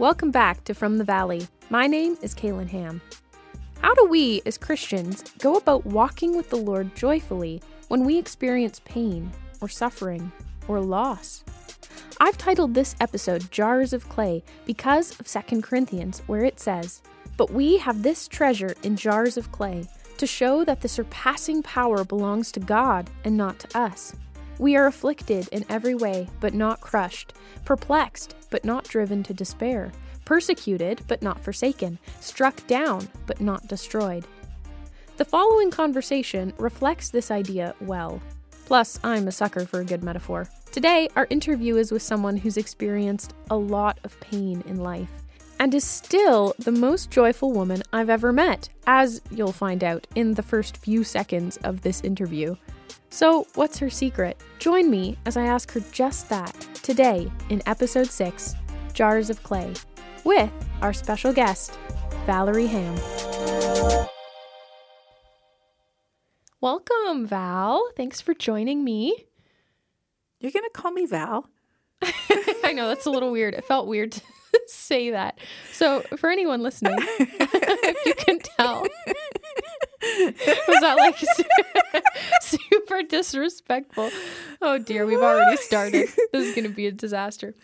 Welcome back to From the Valley. My name is Kaylin Hamm. How do we, as Christians, go about walking with the Lord joyfully when we experience pain or suffering or loss? I've titled this episode Jars of Clay because of 2 Corinthians, where it says, But we have this treasure in jars of clay to show that the surpassing power belongs to God and not to us. We are afflicted in every way, but not crushed, perplexed, but not driven to despair, persecuted, but not forsaken, struck down, but not destroyed. The following conversation reflects this idea well. Plus, I'm a sucker for a good metaphor. Today, our interview is with someone who's experienced a lot of pain in life and is still the most joyful woman I've ever met, as you'll find out in the first few seconds of this interview. So, what's her secret? Join me as I ask her just that today in episode 6 Jars of Clay with our special guest, Valerie Hamm. Welcome, Val. Thanks for joining me. You're going to call me Val? I know that's a little weird. It felt weird to say that. So, for anyone listening, if you can tell, was that like super disrespectful? Oh dear, we've already started. This is going to be a disaster.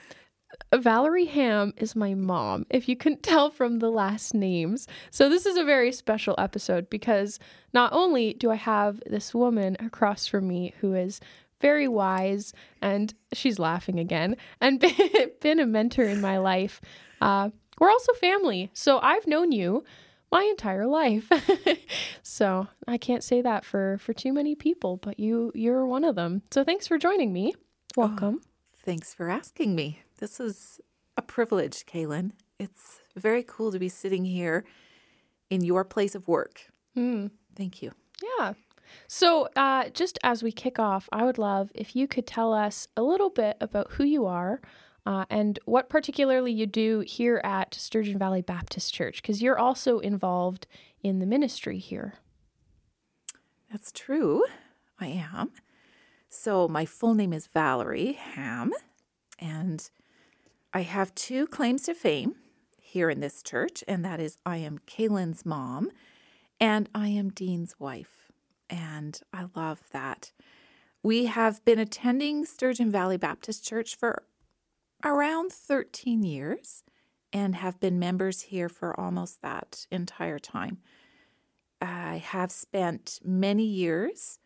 Valerie Hamm is my mom, if you couldn't tell from the last names. So, this is a very special episode because not only do I have this woman across from me who is very wise and she's laughing again and been a mentor in my life, uh, we're also family. So, I've known you my entire life. so, I can't say that for, for too many people, but you, you're one of them. So, thanks for joining me. Welcome. Oh, thanks for asking me. This is a privilege, Kaylin. It's very cool to be sitting here in your place of work. Mm. Thank you. Yeah. So, uh, just as we kick off, I would love if you could tell us a little bit about who you are uh, and what particularly you do here at Sturgeon Valley Baptist Church, because you're also involved in the ministry here. That's true. I am. So, my full name is Valerie Hamm, and I have two claims to fame here in this church, and that is I am Kaylin's mom and I am Dean's wife. And I love that. We have been attending Sturgeon Valley Baptist Church for around 13 years and have been members here for almost that entire time. I have spent many years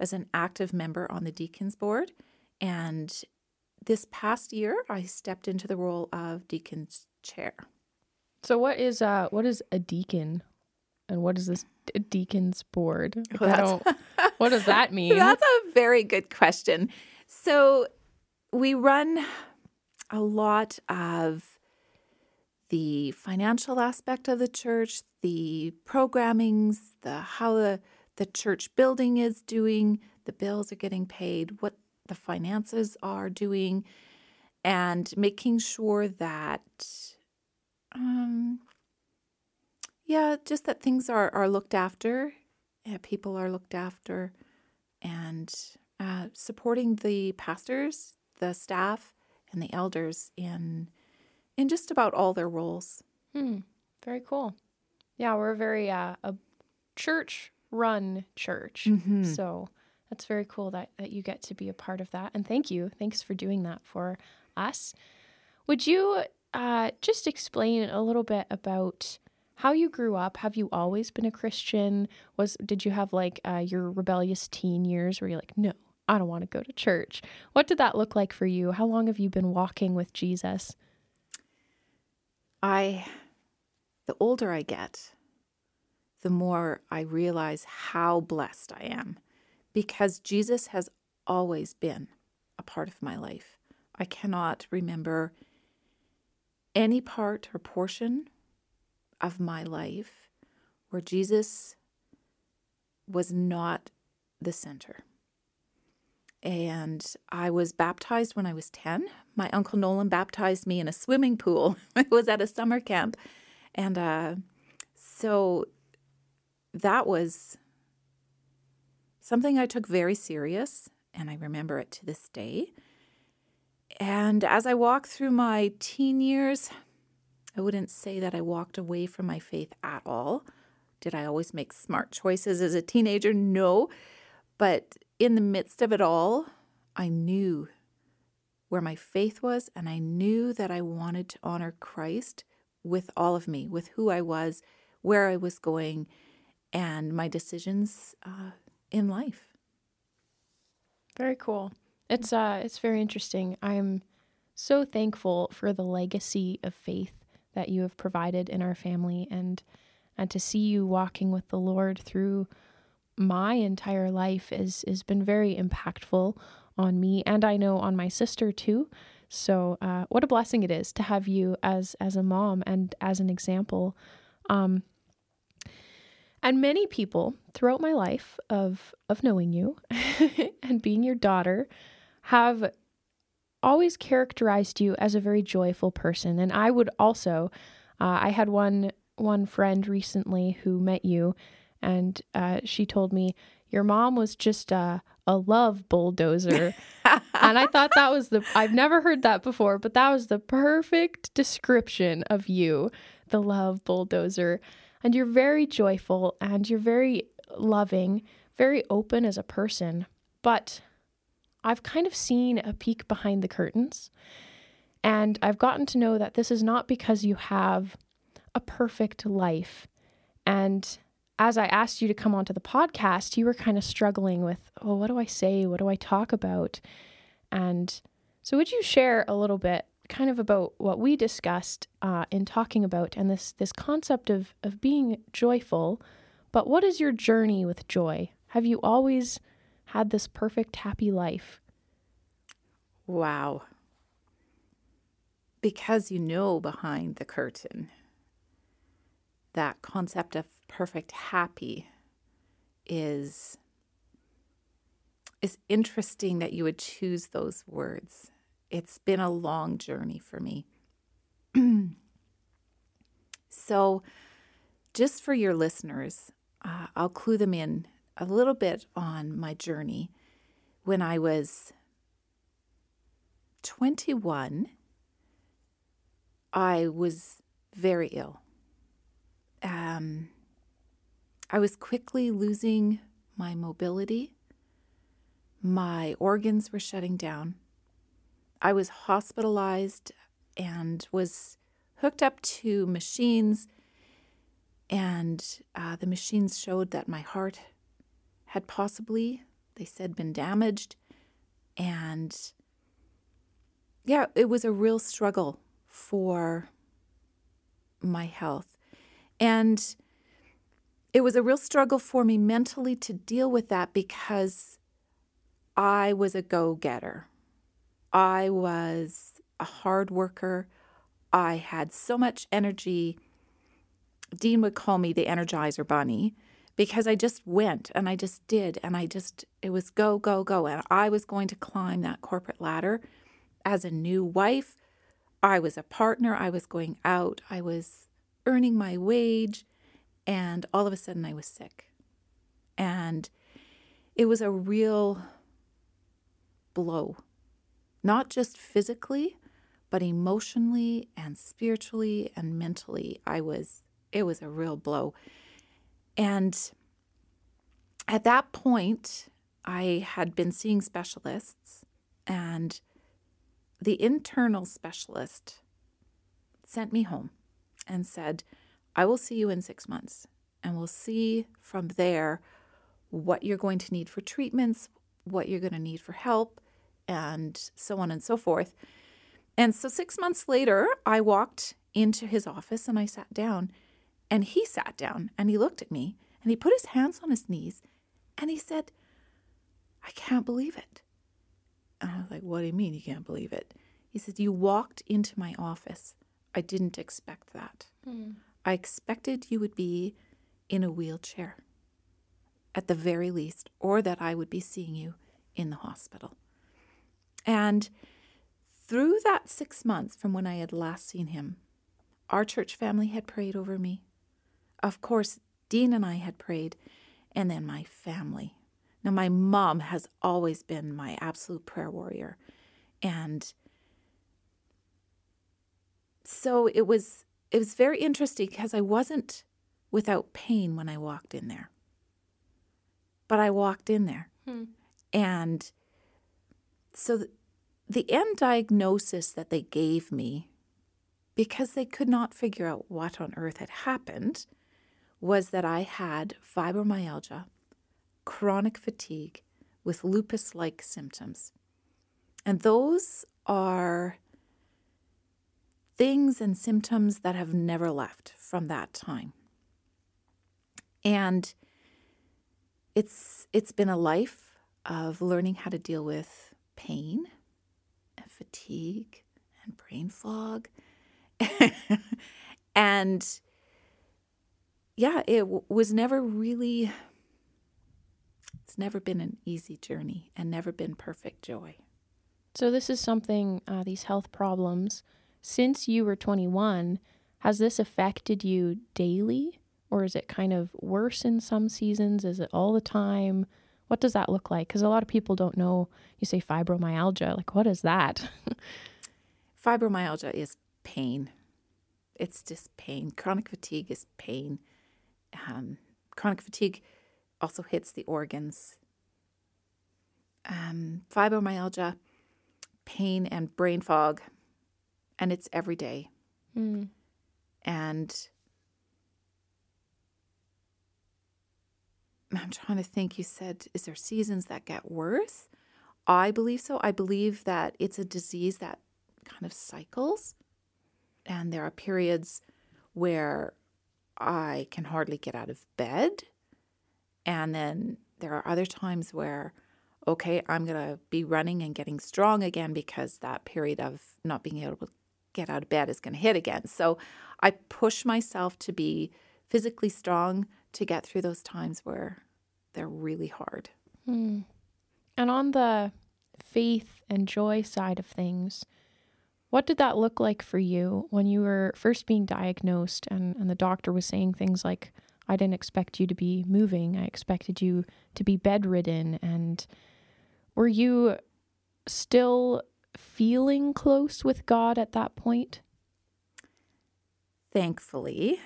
as an active member on the Deacons Board and this past year, I stepped into the role of deacon's chair. So, what is uh, what is a deacon, and what is this deacon's board? Like, what does that mean? That's a very good question. So, we run a lot of the financial aspect of the church, the programmings, the how the the church building is doing, the bills are getting paid, what the finances are doing and making sure that um yeah just that things are are looked after yeah, people are looked after and uh, supporting the pastors the staff and the elders in in just about all their roles hmm. very cool yeah we're a very uh, a church run church mm-hmm. so that's very cool that, that you get to be a part of that. And thank you. Thanks for doing that for us. Would you uh, just explain a little bit about how you grew up? Have you always been a Christian? Was did you have like uh, your rebellious teen years where you're like, no, I don't want to go to church? What did that look like for you? How long have you been walking with Jesus? I, the older I get, the more I realize how blessed I am because Jesus has always been a part of my life. I cannot remember any part or portion of my life where Jesus was not the center. And I was baptized when I was 10. My Uncle Nolan baptized me in a swimming pool. it was at a summer camp. And uh, so that was something I took very serious, and I remember it to this day. And as I walk through my teen years, I wouldn't say that I walked away from my faith at all. Did I always make smart choices as a teenager? No. But in the midst of it all, I knew where my faith was, and I knew that I wanted to honor Christ with all of me, with who I was, where I was going, and my decisions uh, in life. Very cool. It's uh, it's very interesting. I'm so thankful for the legacy of faith that you have provided in our family, and and to see you walking with the Lord through my entire life is has been very impactful on me and I know on my sister too. So uh, what a blessing it is to have you as as a mom and as an example. Um, and many people throughout my life of of knowing you and being your daughter have always characterized you as a very joyful person. And I would also, uh, I had one one friend recently who met you, and uh, she told me your mom was just a, a love bulldozer. and I thought that was the, I've never heard that before, but that was the perfect description of you, the love bulldozer. And you're very joyful and you're very loving, very open as a person. But I've kind of seen a peek behind the curtains. And I've gotten to know that this is not because you have a perfect life. And as I asked you to come onto the podcast, you were kind of struggling with, oh, what do I say? What do I talk about? And so, would you share a little bit, kind of about what we discussed uh, in talking about, and this this concept of of being joyful? But what is your journey with joy? Have you always had this perfect, happy life? Wow. Because you know behind the curtain that concept of perfect happy is is interesting that you would choose those words. It's been a long journey for me. so, just for your listeners, uh, I'll clue them in a little bit on my journey. When I was 21, I was very ill um, I was quickly losing my mobility. My organs were shutting down. I was hospitalized and was hooked up to machines, and uh, the machines showed that my heart had possibly, they said, been damaged. And yeah, it was a real struggle for my health. And it was a real struggle for me mentally to deal with that because I was a go getter. I was a hard worker. I had so much energy. Dean would call me the Energizer Bunny because I just went and I just did. And I just, it was go, go, go. And I was going to climb that corporate ladder as a new wife. I was a partner. I was going out. I was earning my wage, and all of a sudden I was sick. And it was a real blow, not just physically, but emotionally and spiritually and mentally. I was, it was a real blow. And at that point, I had been seeing specialists, and the internal specialist sent me home and said, I will see you in six months, and we'll see from there what you're going to need for treatments, what you're going to need for help, and so on and so forth. And so, six months later, I walked into his office and I sat down, and he sat down and he looked at me and he put his hands on his knees and he said, I can't believe it. And I was like, What do you mean you can't believe it? He said, You walked into my office I didn't expect that. Mm. I expected you would be in a wheelchair at the very least, or that I would be seeing you in the hospital. And through that six months from when I had last seen him, our church family had prayed over me. Of course, Dean and I had prayed, and then my family. Now, my mom has always been my absolute prayer warrior. And so it was it was very interesting because I wasn't without pain when I walked in there. But I walked in there. Hmm. And so th- the end diagnosis that they gave me, because they could not figure out what on earth had happened, was that I had fibromyalgia, chronic fatigue with lupus like symptoms. And those are things and symptoms that have never left from that time. And it's it's been a life of learning how to deal with pain and fatigue and brain fog. and yeah, it w- was never really it's never been an easy journey and never been perfect joy. So this is something uh, these health problems since you were 21 has this affected you daily or is it kind of worse in some seasons is it all the time what does that look like because a lot of people don't know you say fibromyalgia like what is that Fibromyalgia is pain. It's just pain. Chronic fatigue is pain. Um, chronic fatigue also hits the organs. Um, fibromyalgia, pain, and brain fog, and it's every day. Hmm. And I'm trying to think. You said, is there seasons that get worse? I believe so. I believe that it's a disease that kind of cycles. And there are periods where I can hardly get out of bed. And then there are other times where, okay, I'm going to be running and getting strong again because that period of not being able to get out of bed is going to hit again. So I push myself to be physically strong to get through those times where they're really hard. Hmm. And on the faith and joy side of things, what did that look like for you when you were first being diagnosed and, and the doctor was saying things like, I didn't expect you to be moving, I expected you to be bedridden? And were you still feeling close with God at that point? Thankfully,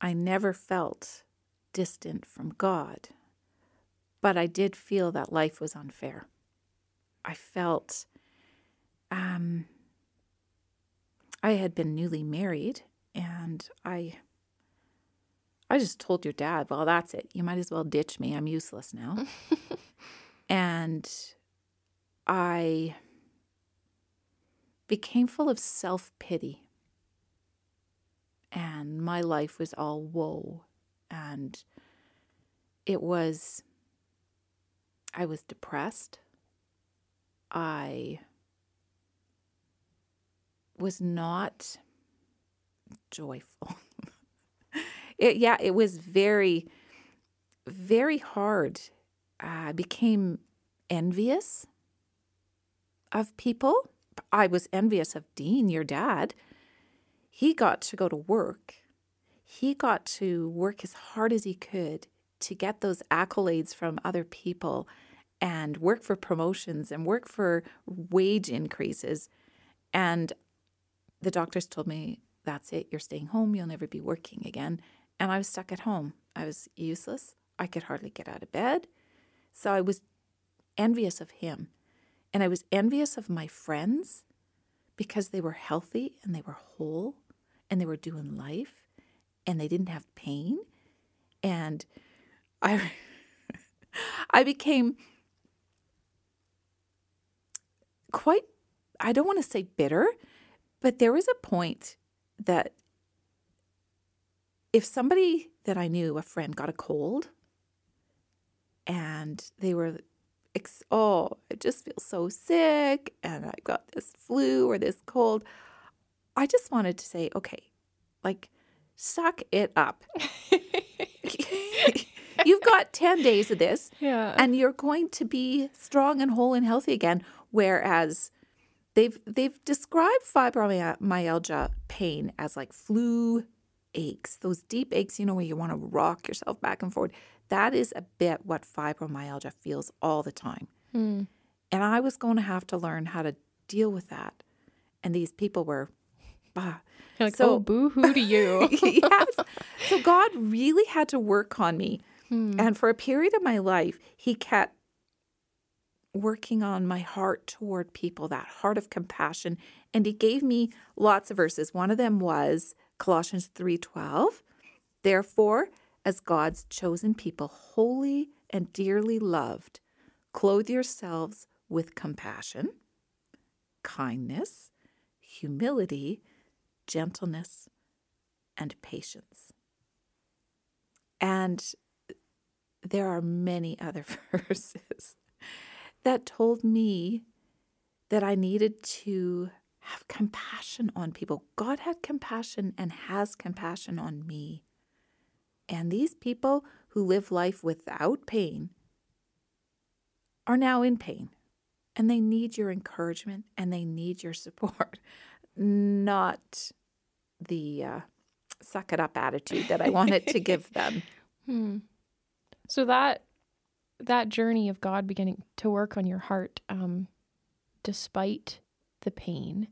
I never felt distant from God, but I did feel that life was unfair. I felt um, I had been newly married and I I just told your dad, well, that's it. You might as well ditch me. I'm useless now. and I became full of self pity. And my life was all woe. And it was, I was depressed. I was not joyful. it, yeah, it was very, very hard. I became envious of people. I was envious of Dean, your dad. He got to go to work. He got to work as hard as he could to get those accolades from other people and work for promotions and work for wage increases. And the doctors told me, that's it, you're staying home, you'll never be working again. And I was stuck at home. I was useless. I could hardly get out of bed. So I was envious of him. And I was envious of my friends because they were healthy and they were whole and they were doing life and they didn't have pain. And I I became quite I don't want to say bitter, but there was a point that if somebody that I knew, a friend, got a cold and they were, oh, I just feel so sick and I've got this flu or this cold, I just wanted to say, okay, like, suck it up. You've got 10 days of this Yeah. and you're going to be strong and whole and healthy again. Whereas they've they've described fibromyalgia pain as like flu aches, those deep aches, you know, where you want to rock yourself back and forward. That is a bit what fibromyalgia feels all the time. Hmm. And I was going to have to learn how to deal with that. And these people were bah. You're like, So- oh, boo hoo to you. yes. So God really had to work on me. Hmm. And for a period of my life, He kept working on my heart toward people, that heart of compassion. And He gave me lots of verses. One of them was Colossians 3:12. Therefore, as God's chosen people, holy and dearly loved, clothe yourselves with compassion, kindness, humility, gentleness, and patience. And there are many other verses that told me that I needed to have compassion on people. God had compassion and has compassion on me. And these people who live life without pain are now in pain. And they need your encouragement and they need your support, not the uh, suck it up attitude that I wanted to give them. Hmm. So that that journey of God beginning to work on your heart, um, despite the pain,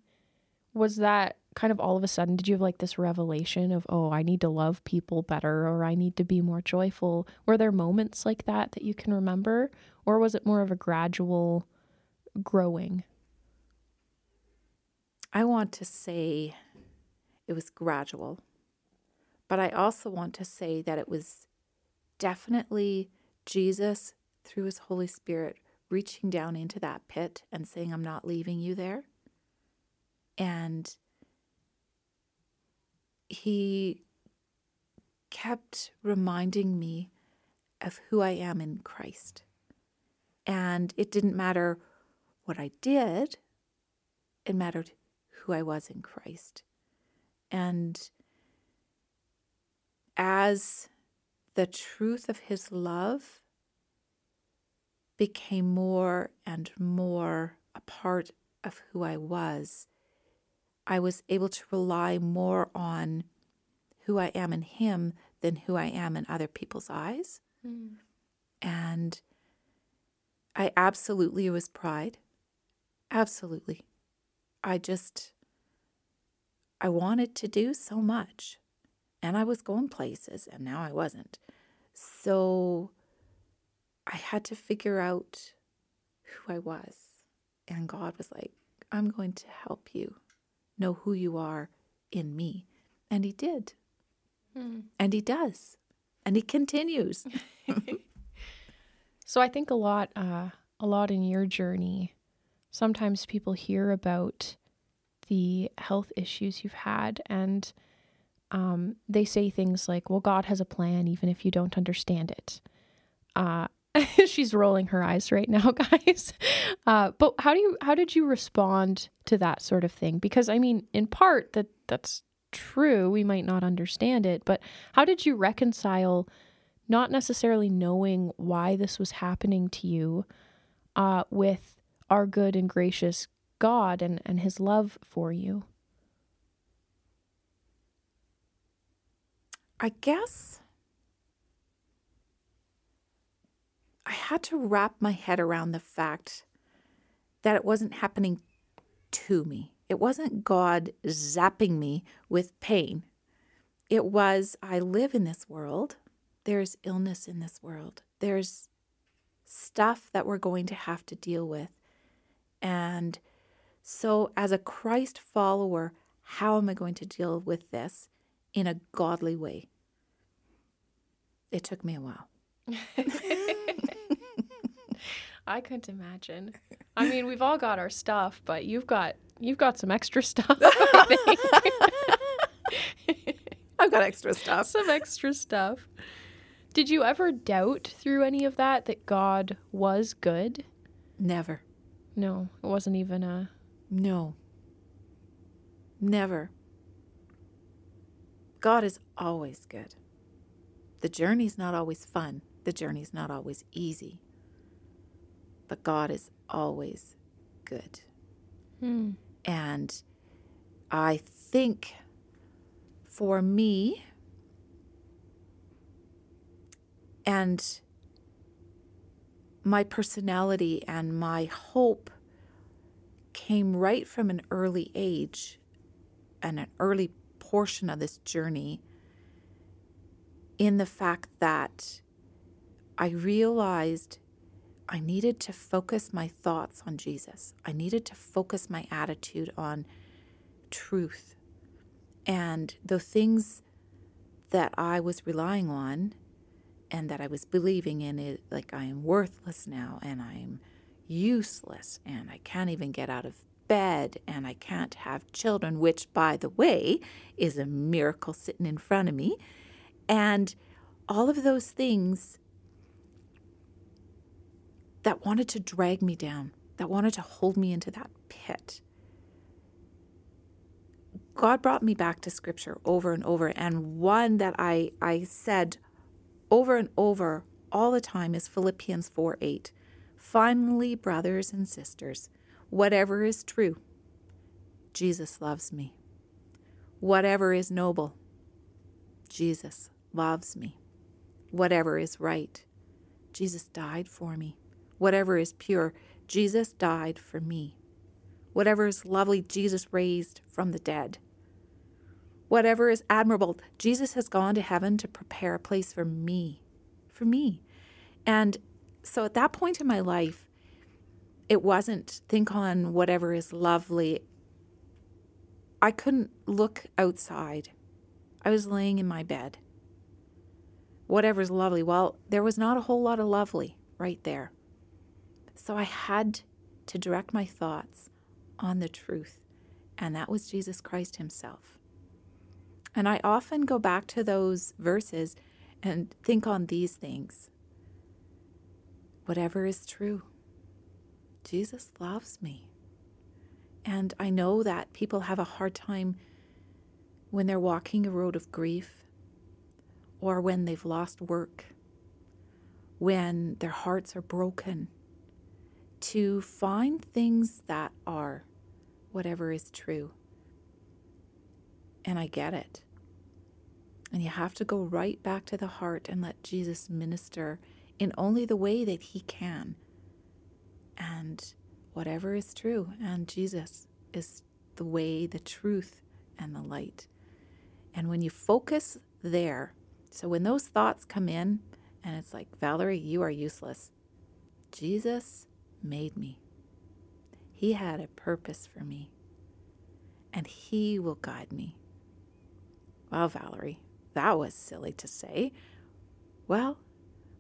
was that kind of all of a sudden? Did you have like this revelation of, oh, I need to love people better, or I need to be more joyful? Were there moments like that that you can remember, or was it more of a gradual growing? I want to say it was gradual, but I also want to say that it was definitely Jesus through his Holy Spirit reaching down into that pit and saying, I'm not leaving you there. And he kept reminding me of who I am in Christ. And it didn't matter what I did, it mattered who I was in Christ. And as the truth of his love became more and more a part of who I was, I was able to rely more on who I am in him than who I am in other people's eyes. Mm. And I absolutely, it was pride. Absolutely. I just, I wanted to do so much. And I was going places, and now I wasn't. So I had to figure out who I was. And God was like, I'm going to help you know who you are in me. And He did. And He does. And He continues. So I think a lot, uh, a lot in your journey. Sometimes people hear about the health issues you've had, and um, they say things like, "Well, God has a plan, even if you don't understand it." Uh, she's rolling her eyes right now, guys. Uh, but how do you, how did you respond to that sort of thing? Because I mean, in part, that that's true. We might not understand it, but how did you reconcile? not necessarily knowing why this was happening to you uh, with our good and gracious God and, and his love for you. I guess I had to wrap my head around the fact that it wasn't happening to me. It wasn't God zapping me with pain. It was, I live in this world. There's illness in this world. There's stuff that we're going to have to deal with. And so, as a Christ follower, how am I going to deal with this in a godly way? It took me a while. I couldn't imagine. I mean, we've all got our stuff, but you've got you've got some extra stuff. I think. I've got extra stuff. some extra stuff. Did you ever doubt through any of that that God was good? Never. No, it wasn't even a No. Never. God is always good. The journey's not always fun. The journey's not always easy. But God is always good. hmm. And I think for me, and my personality and my hope came right from an early age and an early portion of this journey in the fact that I realized I needed to focus my thoughts on Jesus. I needed to focus my attitude on truth. And the things that I was relying on and that I was believing in it, like I am worthless now and I'm useless and I can't even get out of bed and I can't have children, which, by the way, is a miracle sitting in front of me. And all of those things that wanted to drag me down, that wanted to hold me into that pit. God brought me back to scripture over and over. And one that I, I said over and over all the time is Philippians 4 8. Finally, brothers and sisters, whatever is true, Jesus loves me. Whatever is noble, Jesus loves me. Whatever is right, Jesus died for me. Whatever is pure, Jesus died for me. Whatever is lovely, Jesus raised from the dead. Whatever is admirable, Jesus has gone to heaven to prepare a place for me. For me. And so at that point in my life, it wasn't think on whatever is lovely. I couldn't look outside. I was laying in my bed. Whatever's lovely. Well, there was not a whole lot of lovely right there. So I had to direct my thoughts on the truth, and that was Jesus Christ Himself. And I often go back to those verses and think on these things. Whatever is true, Jesus loves me. And I know that people have a hard time when they're walking a road of grief or when they've lost work, when their hearts are broken, to find things that are whatever is true. And I get it. And you have to go right back to the heart and let Jesus minister in only the way that He can. And whatever is true, and Jesus is the way, the truth, and the light. And when you focus there, so when those thoughts come in, and it's like, Valerie, you are useless, Jesus made me. He had a purpose for me, and He will guide me. Well, Valerie, that was silly to say. Well,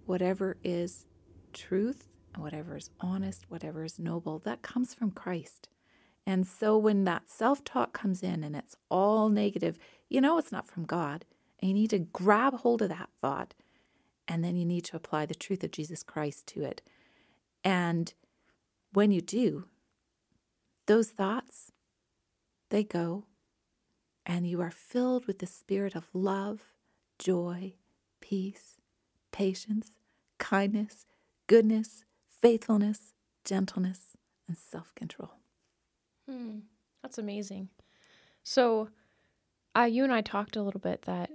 whatever is truth, whatever is honest, whatever is noble, that comes from Christ. And so when that self talk comes in and it's all negative, you know it's not from God. And you need to grab hold of that thought. And then you need to apply the truth of Jesus Christ to it. And when you do, those thoughts, they go and you are filled with the spirit of love, joy, peace, patience, kindness, goodness, faithfulness, gentleness, and self control. Hmm, that's amazing. So, uh, you and I talked a little bit that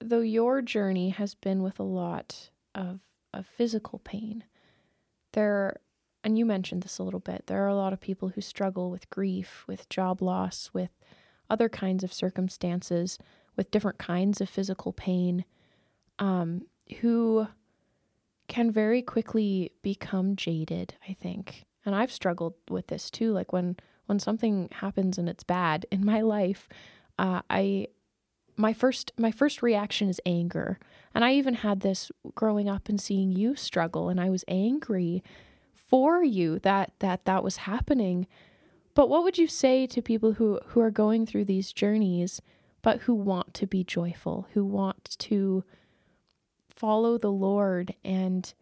though your journey has been with a lot of, of physical pain, there, and you mentioned this a little bit, there are a lot of people who struggle with grief, with job loss, with other kinds of circumstances with different kinds of physical pain um, who can very quickly become jaded, I think. And I've struggled with this too. Like when when something happens and it's bad in my life, uh, I my first my first reaction is anger. And I even had this growing up and seeing you struggle and I was angry for you that that that was happening but what would you say to people who, who are going through these journeys, but who want to be joyful, who want to follow the Lord? And,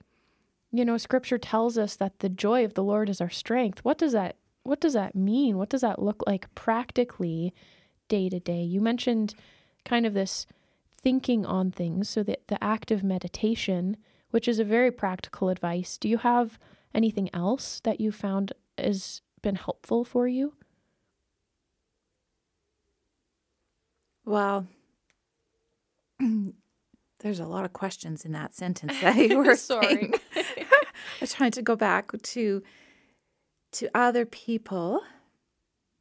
you know, scripture tells us that the joy of the Lord is our strength. What does that what does that mean? What does that look like practically day to day? You mentioned kind of this thinking on things, so that the active meditation, which is a very practical advice. Do you have anything else that you found has been helpful for you? Well, there's a lot of questions in that sentence that you were Sorry. I'm trying to go back to to other people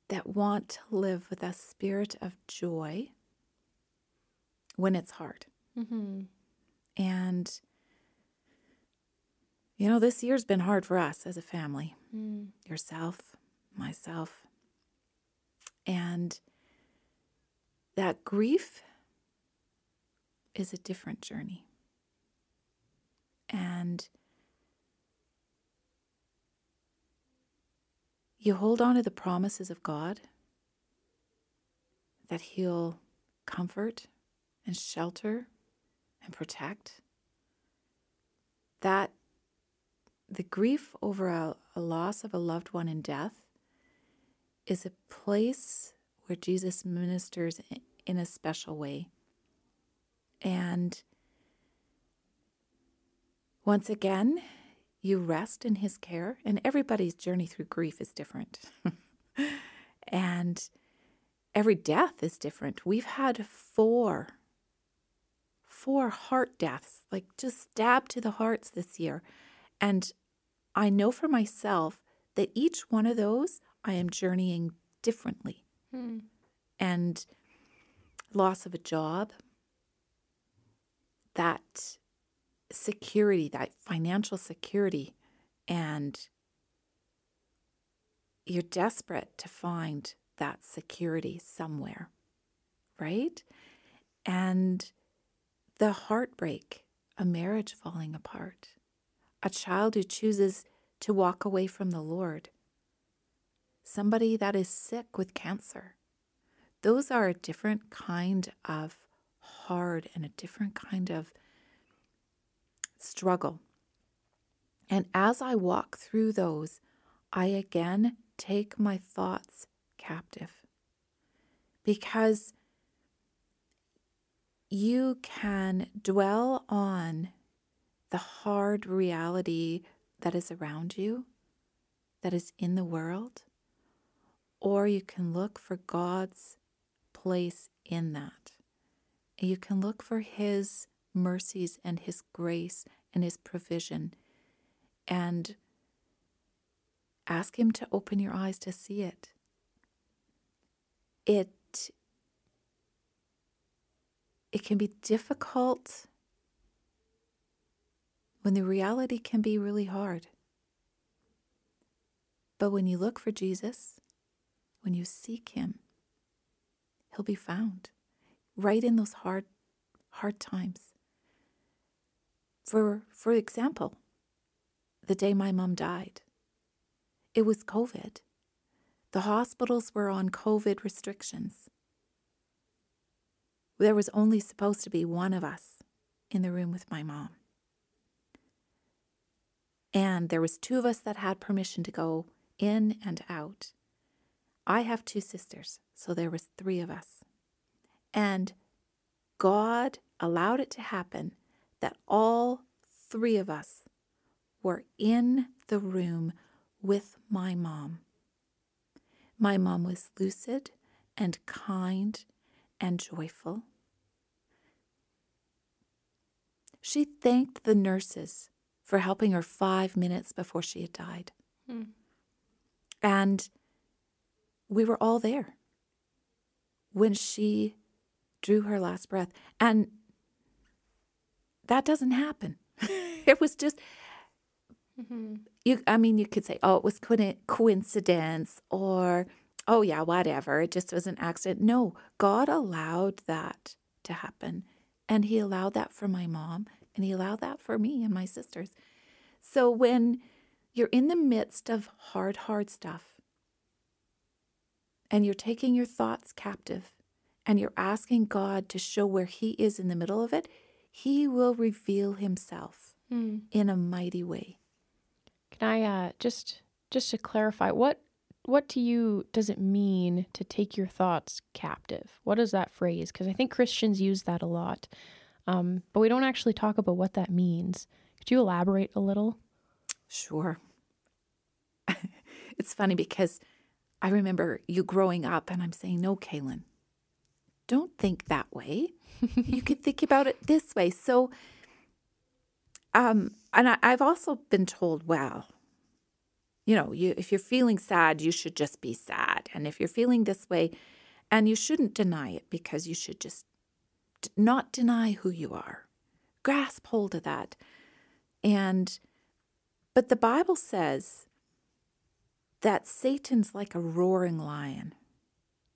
that want to live with a spirit of joy when it's hard. Mm-hmm. And, you know, this year's been hard for us as a family Mm. yourself, myself. And that grief is a different journey. And you hold on to the promises of God that He'll comfort and shelter and protect. That the grief over a, a loss of a loved one in death is a place where Jesus ministers in a special way. And once again, you rest in his care, and everybody's journey through grief is different. and every death is different. We've had four, four heart deaths, like just stabbed to the hearts this year. And I know for myself that each one of those I am journeying differently. Mm. And loss of a job, that security, that financial security, and you're desperate to find that security somewhere, right? And the heartbreak, a marriage falling apart, a child who chooses to walk away from the Lord, somebody that is sick with cancer. Those are a different kind of hard and a different kind of struggle. And as I walk through those, I again take my thoughts captive because you can dwell on the hard reality that is around you, that is in the world, or you can look for God's place in that. You can look for His mercies and His grace and His provision and ask Him to open your eyes to see it. It it can be difficult when the reality can be really hard. But when you look for Jesus, when you seek him, he'll be found right in those hard hard times. For for example, the day my mom died. It was COVID. The hospitals were on COVID restrictions. There was only supposed to be one of us in the room with my mom. And there was two of us that had permission to go in and out. I have two sisters, so there was 3 of us. And God allowed it to happen that all 3 of us were in the room with my mom. My mom was lucid and kind and joyful. She thanked the nurses for helping her five minutes before she had died. Hmm. And we were all there when she drew her last breath. And that doesn't happen. it was just Mm-hmm. you i mean you could say oh it was coincidence or oh yeah whatever it just was an accident no god allowed that to happen and he allowed that for my mom and he allowed that for me and my sisters so when you're in the midst of hard hard stuff and you're taking your thoughts captive and you're asking god to show where he is in the middle of it he will reveal himself Hmm. in a mighty way Can I uh, just just to clarify what what to you does it mean to take your thoughts captive? What is that phrase? Because I think Christians use that a lot, um, but we don't actually talk about what that means. Could you elaborate a little? Sure. it's funny because I remember you growing up and I'm saying, no, Kaylin, don't think that way. you could think about it this way. So, um, and I, I've also been told, well, you know, you if you're feeling sad, you should just be sad. And if you're feeling this way, and you shouldn't deny it because you should just not deny who you are, grasp hold of that. And, but the Bible says that Satan's like a roaring lion,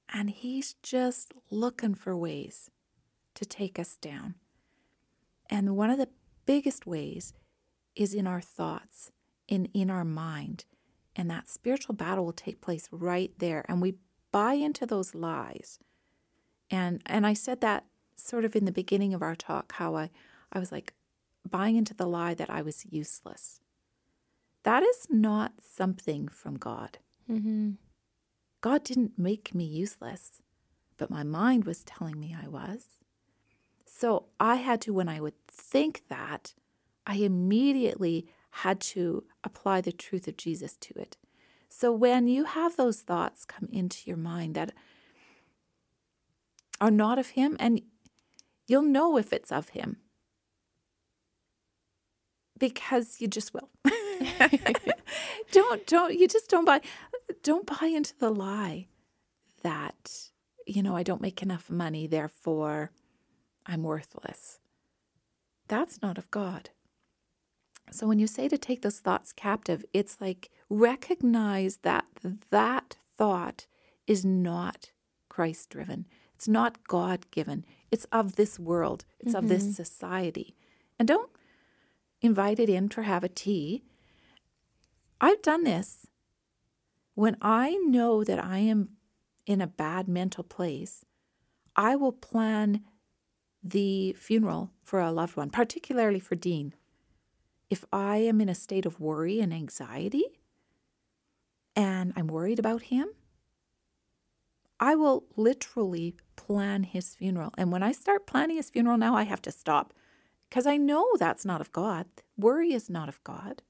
and he's just looking for ways to take us down. And one of the biggest ways is in our thoughts, in, in our mind. And that spiritual battle will take place right there. And we buy into those lies. And and I said that sort of in the beginning of our talk, how I, I was like buying into the lie that I was useless. That is not something from God. Mm-hmm. God didn't make me useless, but my mind was telling me I was. So I had to, when I would think that, I immediately had to apply the truth of Jesus to it. So when you have those thoughts come into your mind that are not of Him, and you'll know if it's of Him because you just will. don't don't you just don't buy don't buy into the lie that you know I don't make enough money therefore I'm worthless. That's not of God. So when you say to take those thoughts captive, it's like recognize that that thought is not Christ driven. It's not God given. It's of this world. It's mm-hmm. of this mm-hmm. society. And don't invite it in to have a tea. I've done this. When I know that I am in a bad mental place, I will plan the funeral for a loved one, particularly for Dean if I am in a state of worry and anxiety and I'm worried about him, I will literally plan his funeral. And when I start planning his funeral now, I have to stop because I know that's not of God. Worry is not of God.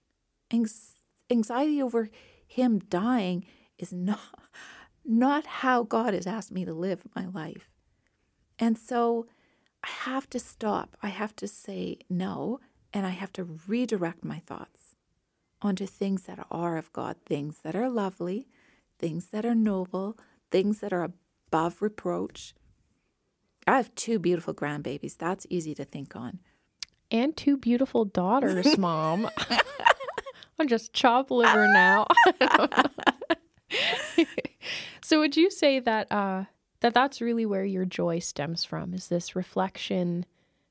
Anxiety over him dying is not, not how God has asked me to live my life. And so I have to stop. I have to say no and I have to redirect my thoughts onto things that are of God, things that are lovely, things that are noble, things that are above reproach. I have two beautiful grandbabies. That's easy to think on. And two beautiful daughters, Mom. I'm just chop liver now. so would you say that uh, that that's really where your joy stems from? Is this reflection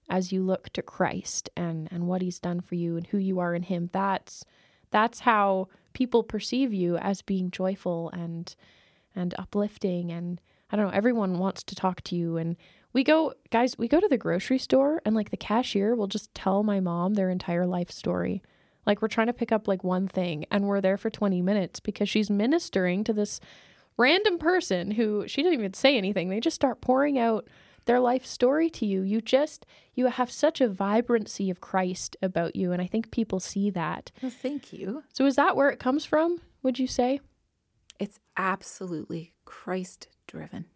as you look to Christ and and what he's done for you and who you are in him that's that's how people perceive you as being joyful and and uplifting and I don't know everyone wants to talk to you and we go guys we go to the grocery store and like the cashier will just tell my mom their entire life story like we're trying to pick up like one thing and we're there for 20 minutes because she's ministering to this random person who she didn't even say anything they just start pouring out their life story to you. You just you have such a vibrancy of Christ about you and I think people see that. Well, thank you. So is that where it comes from, would you say? It's absolutely Christ driven.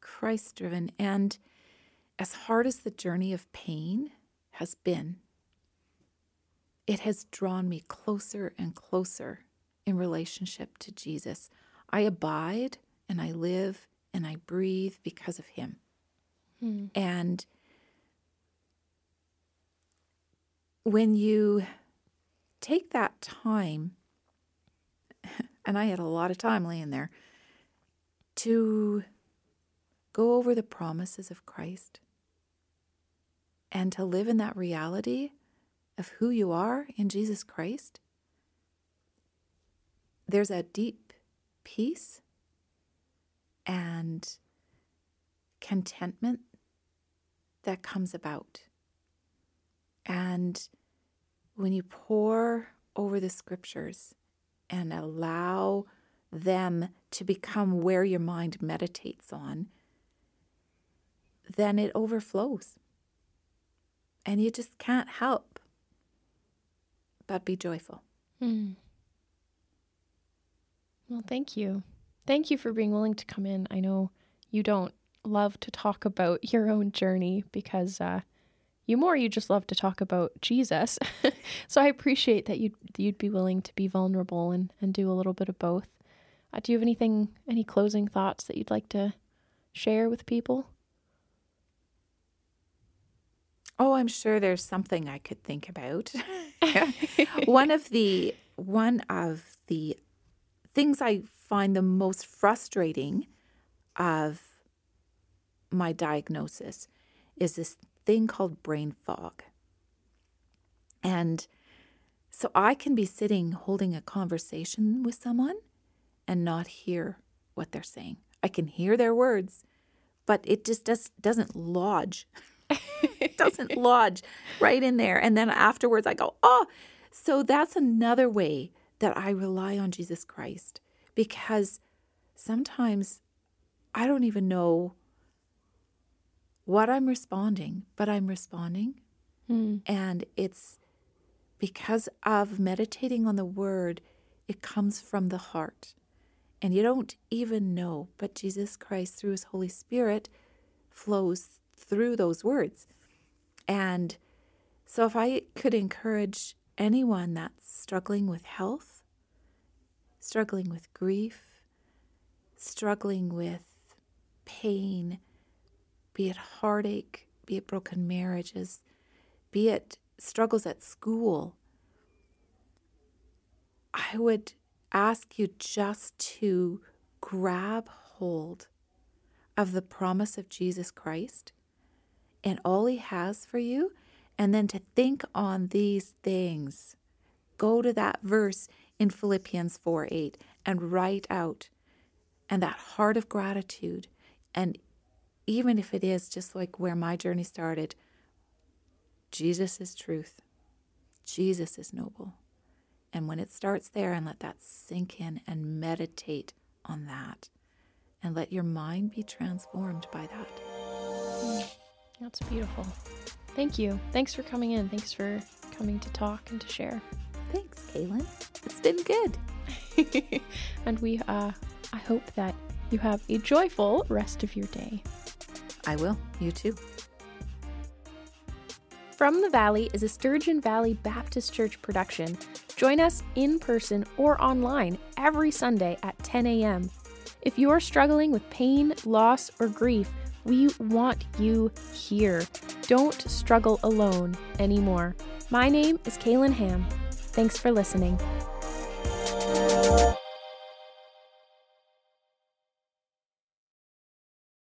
Christ driven and as hard as the journey of pain has been, it has drawn me closer and closer in relationship to Jesus. I abide and I live and I breathe because of Him. Hmm. And when you take that time, and I had a lot of time laying there, to go over the promises of Christ and to live in that reality of who you are in Jesus Christ, there's a deep peace and contentment that comes about. And when you pore over the scriptures and allow them to become where your mind meditates on, then it overflows. And you just can't help but be joyful. Mm. Well, thank you. Thank you for being willing to come in. I know you don't love to talk about your own journey because uh, you more you just love to talk about Jesus. so I appreciate that you'd you'd be willing to be vulnerable and, and do a little bit of both. Uh, do you have anything, any closing thoughts that you'd like to share with people? Oh, I'm sure there's something I could think about. one of the one of the things I find the most frustrating of my diagnosis is this thing called brain fog. And so I can be sitting holding a conversation with someone and not hear what they're saying. I can hear their words, but it just does, doesn't lodge. it doesn't lodge right in there. And then afterwards, I go, oh. So that's another way that I rely on Jesus Christ because sometimes I don't even know what I'm responding, but I'm responding. Mm. And it's because of meditating on the word, it comes from the heart. And you don't even know, but Jesus Christ, through his Holy Spirit, flows through those words. And so, if I could encourage anyone that's struggling with health, struggling with grief, struggling with pain, be it heartache, be it broken marriages, be it struggles at school, I would ask you just to grab hold of the promise of Jesus Christ and all He has for you, and then to think on these things. Go to that verse in Philippians 4 8 and write out, and that heart of gratitude. And even if it is just like where my journey started, Jesus is truth, Jesus is noble. And when it starts there, and let that sink in and meditate on that, and let your mind be transformed by that. That's beautiful. Thank you. Thanks for coming in. Thanks for coming to talk and to share. Thanks, Kaylin. It's been good. and we, uh, I hope that you have a joyful rest of your day. I will. You too. From the Valley is a Sturgeon Valley Baptist Church production. Join us in person or online every Sunday at 10 a.m. If you're struggling with pain, loss, or grief, we want you here. Don't struggle alone anymore. My name is Kaylin Hamm. Thanks for listening.